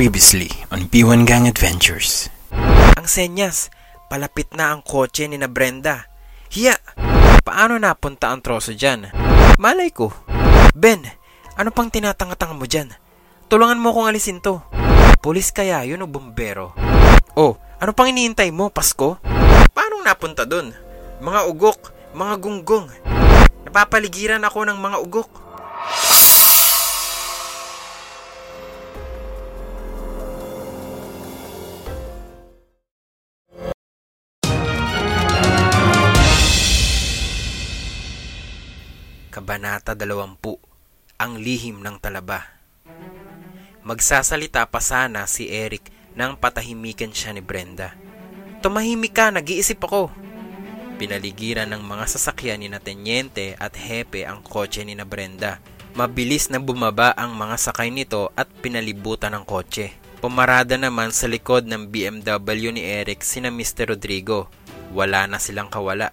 Previously on B1 Gang Adventures. Ang senyas, palapit na ang kotse ni na Brenda. Hiya! Paano napunta ang troso dyan? Malay ko. Ben, ano pang tinatanga-tanga mo dyan? Tulungan mo kong alisin to. Pulis kaya yun o bumbero? Oh, ano pang iniintay mo, Pasko? Paano napunta dun? Mga ugok, mga gunggong. Napapaligiran ako ng mga ugok. Kabanata 20 Ang lihim ng talaba Magsasalita pa sana si Eric nang patahimikan siya ni Brenda. Tumahimik ka, nag-iisip ako. Pinaligiran ng mga sasakyan ni na Tenyente at Hepe ang kotse ni na Brenda. Mabilis na bumaba ang mga sakay nito at pinalibutan ng kotse. Pumarada naman sa likod ng BMW ni Eric sina Mr. Rodrigo. Wala na silang kawala.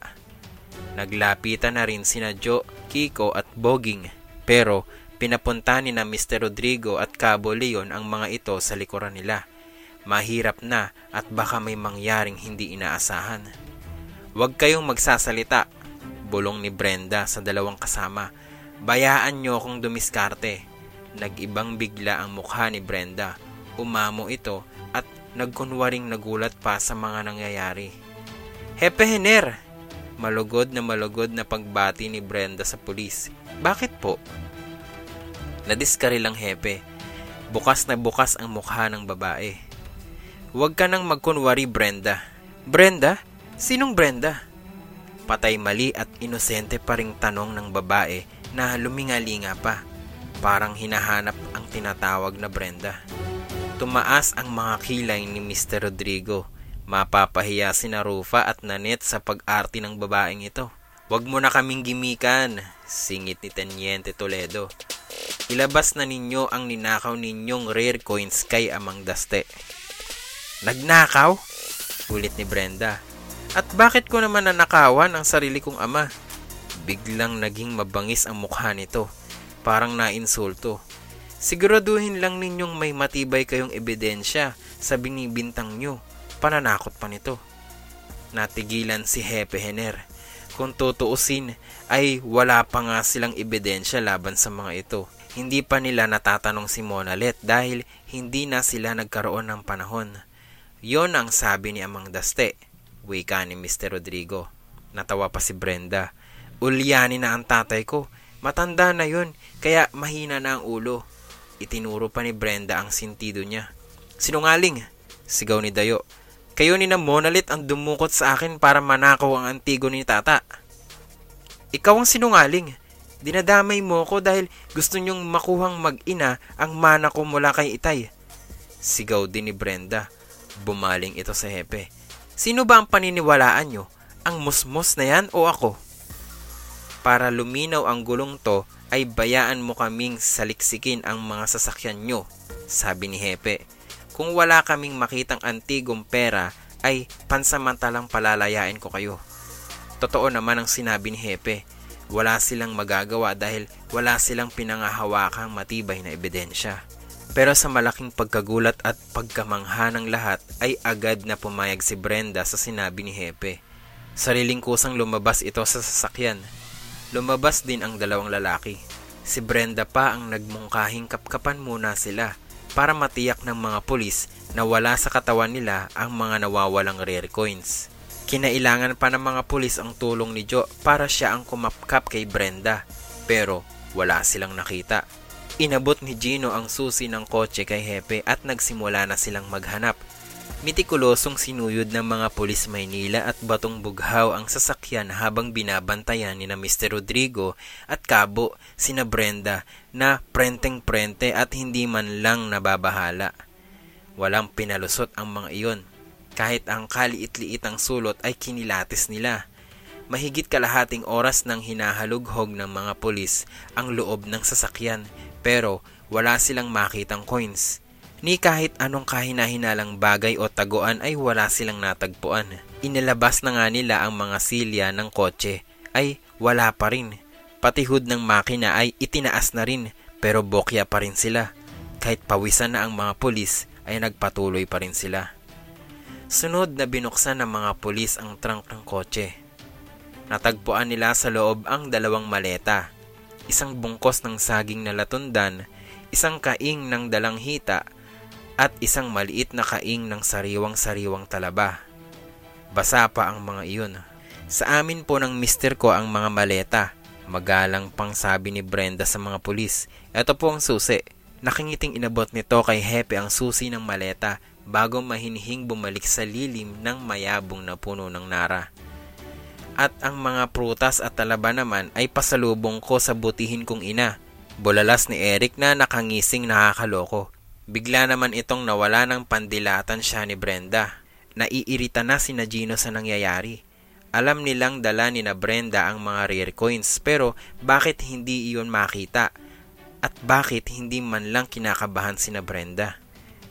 Naglapitan na rin sina Joe, Kiko at Boging. Pero pinapunta ni na Mr. Rodrigo at Cabo Leon ang mga ito sa likuran nila. Mahirap na at baka may mangyaring hindi inaasahan. Huwag kayong magsasalita, bulong ni Brenda sa dalawang kasama. Bayaan nyo akong dumiskarte. Nag-ibang bigla ang mukha ni Brenda. Umamo ito at nagkunwaring nagulat pa sa mga nangyayari. Hepe Hener! Malugod na malugod na pagbati ni Brenda sa pulis. Bakit po? Nadiskari lang hepe. Bukas na bukas ang mukha ng babae. Huwag ka nang magkunwari Brenda. Brenda? Sinong Brenda? Patay mali at inosente pa ring tanong ng babae na lumingalinga pa. Parang hinahanap ang tinatawag na Brenda. Tumaas ang mga kilay ni Mr. Rodrigo Mapapahiya si Narufa at Nanet sa pag-arte ng babaeng ito. Huwag mo na kaming gimikan, singit ni Teniente Toledo. Ilabas na ninyo ang ninakaw ninyong rare coins kay Amang Daste. Nagnakaw? Ulit ni Brenda. At bakit ko naman nanakawan ang sarili kong ama? Biglang naging mabangis ang mukha nito. Parang nainsulto. Siguraduhin lang ninyong may matibay kayong ebidensya sa binibintang nyo pananakot pa nito. Natigilan si Hepe Hener. Kung tutuusin ay wala pa nga silang ebidensya laban sa mga ito. Hindi pa nila natatanong si Monalet dahil hindi na sila nagkaroon ng panahon. Yon ang sabi ni Amang Daste, wika ni Mr. Rodrigo. Natawa pa si Brenda. Ulyani na ang tatay ko. Matanda na yon, kaya mahina na ang ulo. Itinuro pa ni Brenda ang sintido niya. Sinungaling! Sigaw ni Dayo. Kayo ni na Monalit ang dumukot sa akin para manakaw ang antigo ni tata. Ikaw ang sinungaling. Dinadamay mo ko dahil gusto niyong makuhang mag-ina ang mana ko mula kay Itay. Sigaw din ni Brenda. Bumaling ito sa hepe. Sino ba ang paniniwalaan nyo? Ang musmos na yan o ako? Para luminaw ang gulong to, ay bayaan mo kaming saliksikin ang mga sasakyan nyo, sabi ni Hepe. Kung wala kaming makitang antigong pera, ay pansamantalang palalayain ko kayo. Totoo naman ang sinabi ni Hepe. Wala silang magagawa dahil wala silang pinangahawakang matibay na ebidensya. Pero sa malaking pagkagulat at pagkamangha ng lahat ay agad na pumayag si Brenda sa sinabi ni Hepe. Sariling kusang lumabas ito sa sasakyan. Lumabas din ang dalawang lalaki. Si Brenda pa ang nagmungkahing kapkapan muna sila para matiyak ng mga pulis na wala sa katawan nila ang mga nawawalang rare coins. Kinailangan pa ng mga pulis ang tulong ni Joe para siya ang kumapkap kay Brenda pero wala silang nakita. Inabot ni Gino ang susi ng kotse kay Hepe at nagsimula na silang maghanap. Mitikulosong sinuyod ng mga pulis Maynila at batong bughaw ang sasakyan habang binabantayan ni na Mr. Rodrigo at Cabo sina Brenda na prenteng-prente at hindi man lang nababahala. Walang pinalusot ang mga iyon. Kahit ang kaliit-liit ang sulot ay kinilatis nila. Mahigit kalahating oras nang hinahalughog ng mga pulis ang loob ng sasakyan pero wala silang makitang coins Ni kahit anong kahina-hinalang bagay o taguan ay wala silang natagpuan. Inilabas na nga nila ang mga silya ng kotse ay wala pa rin. Pati hood ng makina ay itinaas na rin pero bokya pa rin sila. Kahit pawisan na ang mga pulis ay nagpatuloy pa rin sila. Sunod na binuksan ng mga pulis ang trunk ng kotse. Natagpuan nila sa loob ang dalawang maleta. Isang bungkos ng saging na latundan, isang kaing ng dalang hita at isang maliit na kaing ng sariwang-sariwang talaba. Basa pa ang mga iyon. Sa amin po ng mister ko ang mga maleta. Magalang pang sabi ni Brenda sa mga pulis. Ito po ang susi. Nakingiting inabot nito kay Hepe ang susi ng maleta bago mahinhing bumalik sa lilim ng mayabong na puno ng nara. At ang mga prutas at talaba naman ay pasalubong ko sa butihin kong ina. Bulalas ni Eric na nakangising nakakaloko. Bigla naman itong nawala ng pandilatan siya ni Brenda. Naiirita na si Gino sa nangyayari. Alam nilang dala ni na Brenda ang mga rare coins pero bakit hindi iyon makita? At bakit hindi man lang kinakabahan si na Brenda?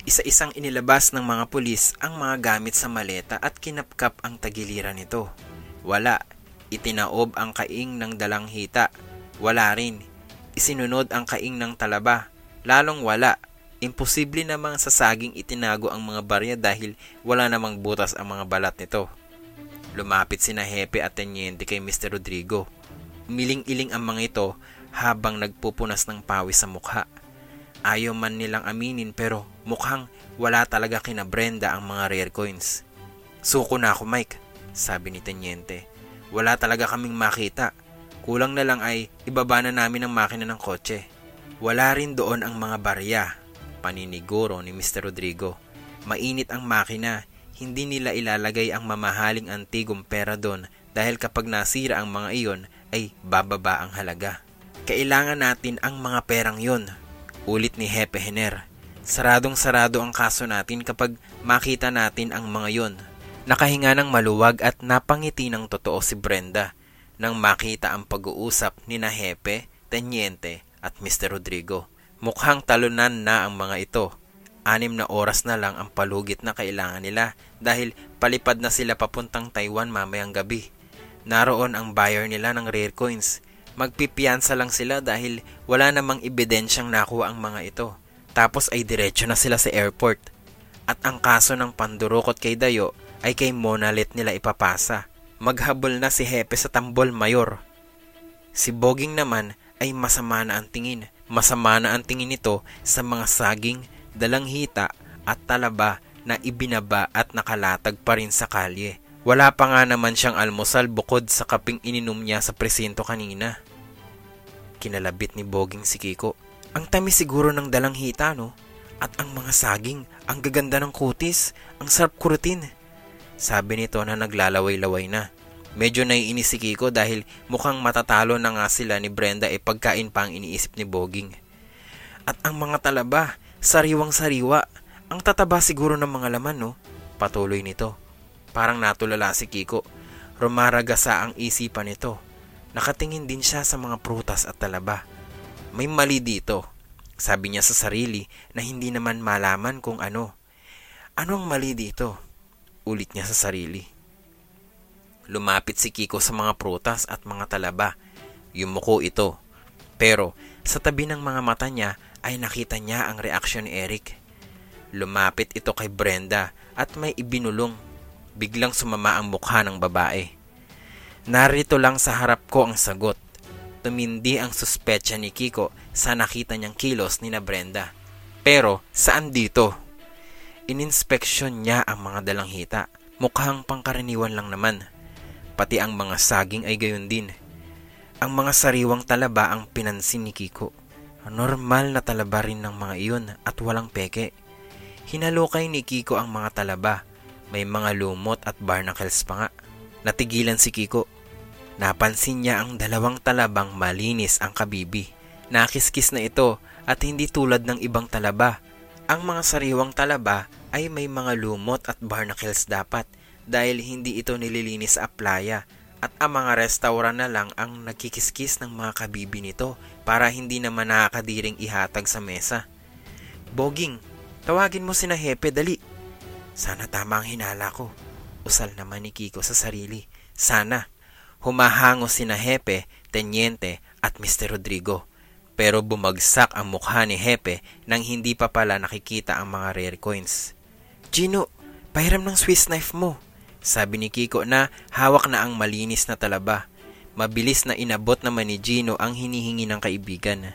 Isa-isang inilabas ng mga pulis ang mga gamit sa maleta at kinapkap ang tagiliran nito. Wala. Itinaob ang kaing ng dalang hita. Wala rin. Isinunod ang kaing ng talaba. Lalong wala Imposible namang sa saging itinago ang mga barya dahil wala namang butas ang mga balat nito. Lumapit sina Hepe at Tenyente kay Mr. Rodrigo. Umiling-iling ang mga ito habang nagpupunas ng pawis sa mukha. Ayaw man nilang aminin pero mukhang wala talaga kina Brenda ang mga rare coins. Suko na ako Mike, sabi ni Tenyente. Wala talaga kaming makita. Kulang na lang ay ibaba na namin ang makina ng kotse. Wala rin doon ang mga barya paniniguro ni Mr. Rodrigo. Mainit ang makina, hindi nila ilalagay ang mamahaling antigong pera doon dahil kapag nasira ang mga iyon ay bababa ang halaga. Kailangan natin ang mga perang yon, ulit ni Hepe Hener. Saradong sarado ang kaso natin kapag makita natin ang mga yon. Nakahinga ng maluwag at napangiti ng totoo si Brenda nang makita ang pag-uusap ni na Hepe, Tenyente at Mr. Rodrigo. Mukhang talunan na ang mga ito. Anim na oras na lang ang palugit na kailangan nila dahil palipad na sila papuntang Taiwan mamayang gabi. Naroon ang buyer nila ng rare coins. Magpipiyansa lang sila dahil wala namang ebidensyang nakuha ang mga ito. Tapos ay diretso na sila sa airport. At ang kaso ng pandurukot kay Dayo ay kay Monalit nila ipapasa. Maghabol na si Hepe sa tambol mayor. Si Boging naman ay masama na ang tingin Masama na ang tingin nito sa mga saging, dalanghita at talaba na ibinaba at nakalatag pa rin sa kalye. Wala pa nga naman siyang almusal bukod sa kaping ininom niya sa presinto kanina. Kinalabit ni Boging si Kiko. Ang tamis siguro ng dalanghita no? At ang mga saging, ang gaganda ng kutis, ang sarap kurutin. Sabi nito na naglalaway-laway na. Medyo naiinis si Kiko dahil mukhang matatalo na nga sila ni Brenda e pagkain pa ang iniisip ni Boging. At ang mga talaba, sariwang-sariwa. Ang tataba siguro ng mga laman, no? Patuloy nito. Parang natulala si Kiko. Rumaragasa ang isipan nito. Nakatingin din siya sa mga prutas at talaba. May mali dito. Sabi niya sa sarili na hindi naman malaman kung ano. Ano ang mali dito? Ulit niya sa sarili. Lumapit si Kiko sa mga prutas at mga talaba. Yumuko ito. Pero sa tabi ng mga mata niya ay nakita niya ang reaksyon ni Eric. Lumapit ito kay Brenda at may ibinulong. Biglang sumama ang mukha ng babae. Narito lang sa harap ko ang sagot. Tumindi ang suspecha ni Kiko sa nakita niyang kilos ni na Brenda. Pero saan dito? Ininspeksyon niya ang mga dalanghita. Mukhang pangkaraniwan lang naman pati ang mga saging ay gayon din. Ang mga sariwang talaba ang pinansin ni Kiko. Normal na talaba rin ng mga iyon at walang peke. Hinalukay ni Kiko ang mga talaba. May mga lumot at barnacles pa nga. Natigilan si Kiko. Napansin niya ang dalawang talabang malinis ang kabibi. Nakiskis na ito at hindi tulad ng ibang talaba. Ang mga sariwang talaba ay may mga lumot at barnacles dapat dahil hindi ito nililinis sa playa at ang mga restaurant na lang ang nagkikiskis ng mga kabibi nito para hindi naman nakakadiring ihatag sa mesa. Boging, tawagin mo si na dali. Sana tama ang hinala ko. Usal naman ni Kiko sa sarili. Sana. Humahango si na Hepe, Tenyente at Mr. Rodrigo pero bumagsak ang mukha ni Hepe nang hindi pa pala nakikita ang mga rare coins. Gino, pahiram ng Swiss knife mo. Sabi ni Kiko na hawak na ang malinis na talaba. Mabilis na inabot naman ni Gino ang hinihingi ng kaibigan.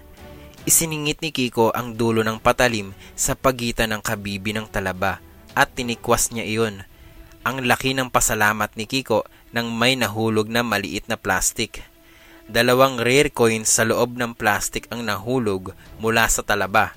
Isiningit ni Kiko ang dulo ng patalim sa pagitan ng kabibi ng talaba at tinikwas niya iyon. Ang laki ng pasalamat ni Kiko nang may nahulog na maliit na plastic. Dalawang rare coins sa loob ng plastic ang nahulog mula sa talaba.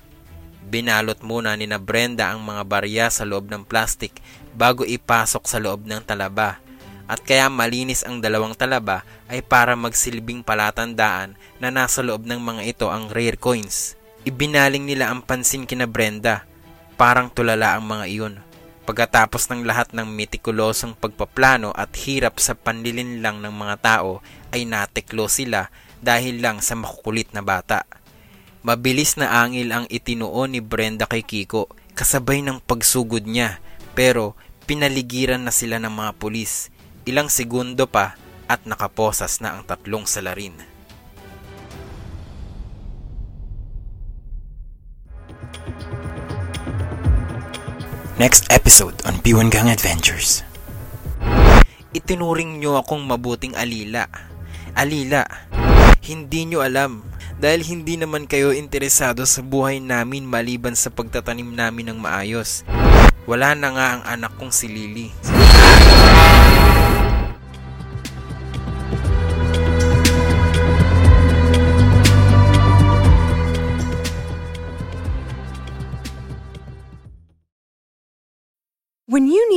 Binalot muna ni na Brenda ang mga barya sa loob ng plastic bago ipasok sa loob ng talaba. At kaya malinis ang dalawang talaba ay para magsilbing palatandaan na nasa loob ng mga ito ang rare coins. Ibinaling nila ang pansin kina Brenda. Parang tulala ang mga iyon. Pagkatapos ng lahat ng metikulosong pagpaplano at hirap sa panlilinlang ng mga tao ay nateklo sila dahil lang sa makukulit na bata. Mabilis na angil ang itinuon ni Brenda kay Kiko kasabay ng pagsugod niya pero pinaligiran na sila ng mga pulis. Ilang segundo pa at nakaposas na ang tatlong salarin. Next episode on Biwan Gang Adventures. Itinuring nyo akong mabuting alila. Alila, hindi nyo alam dahil hindi naman kayo interesado sa buhay namin maliban sa pagtatanim namin ng maayos. Wala na nga ang anak kong si Lily.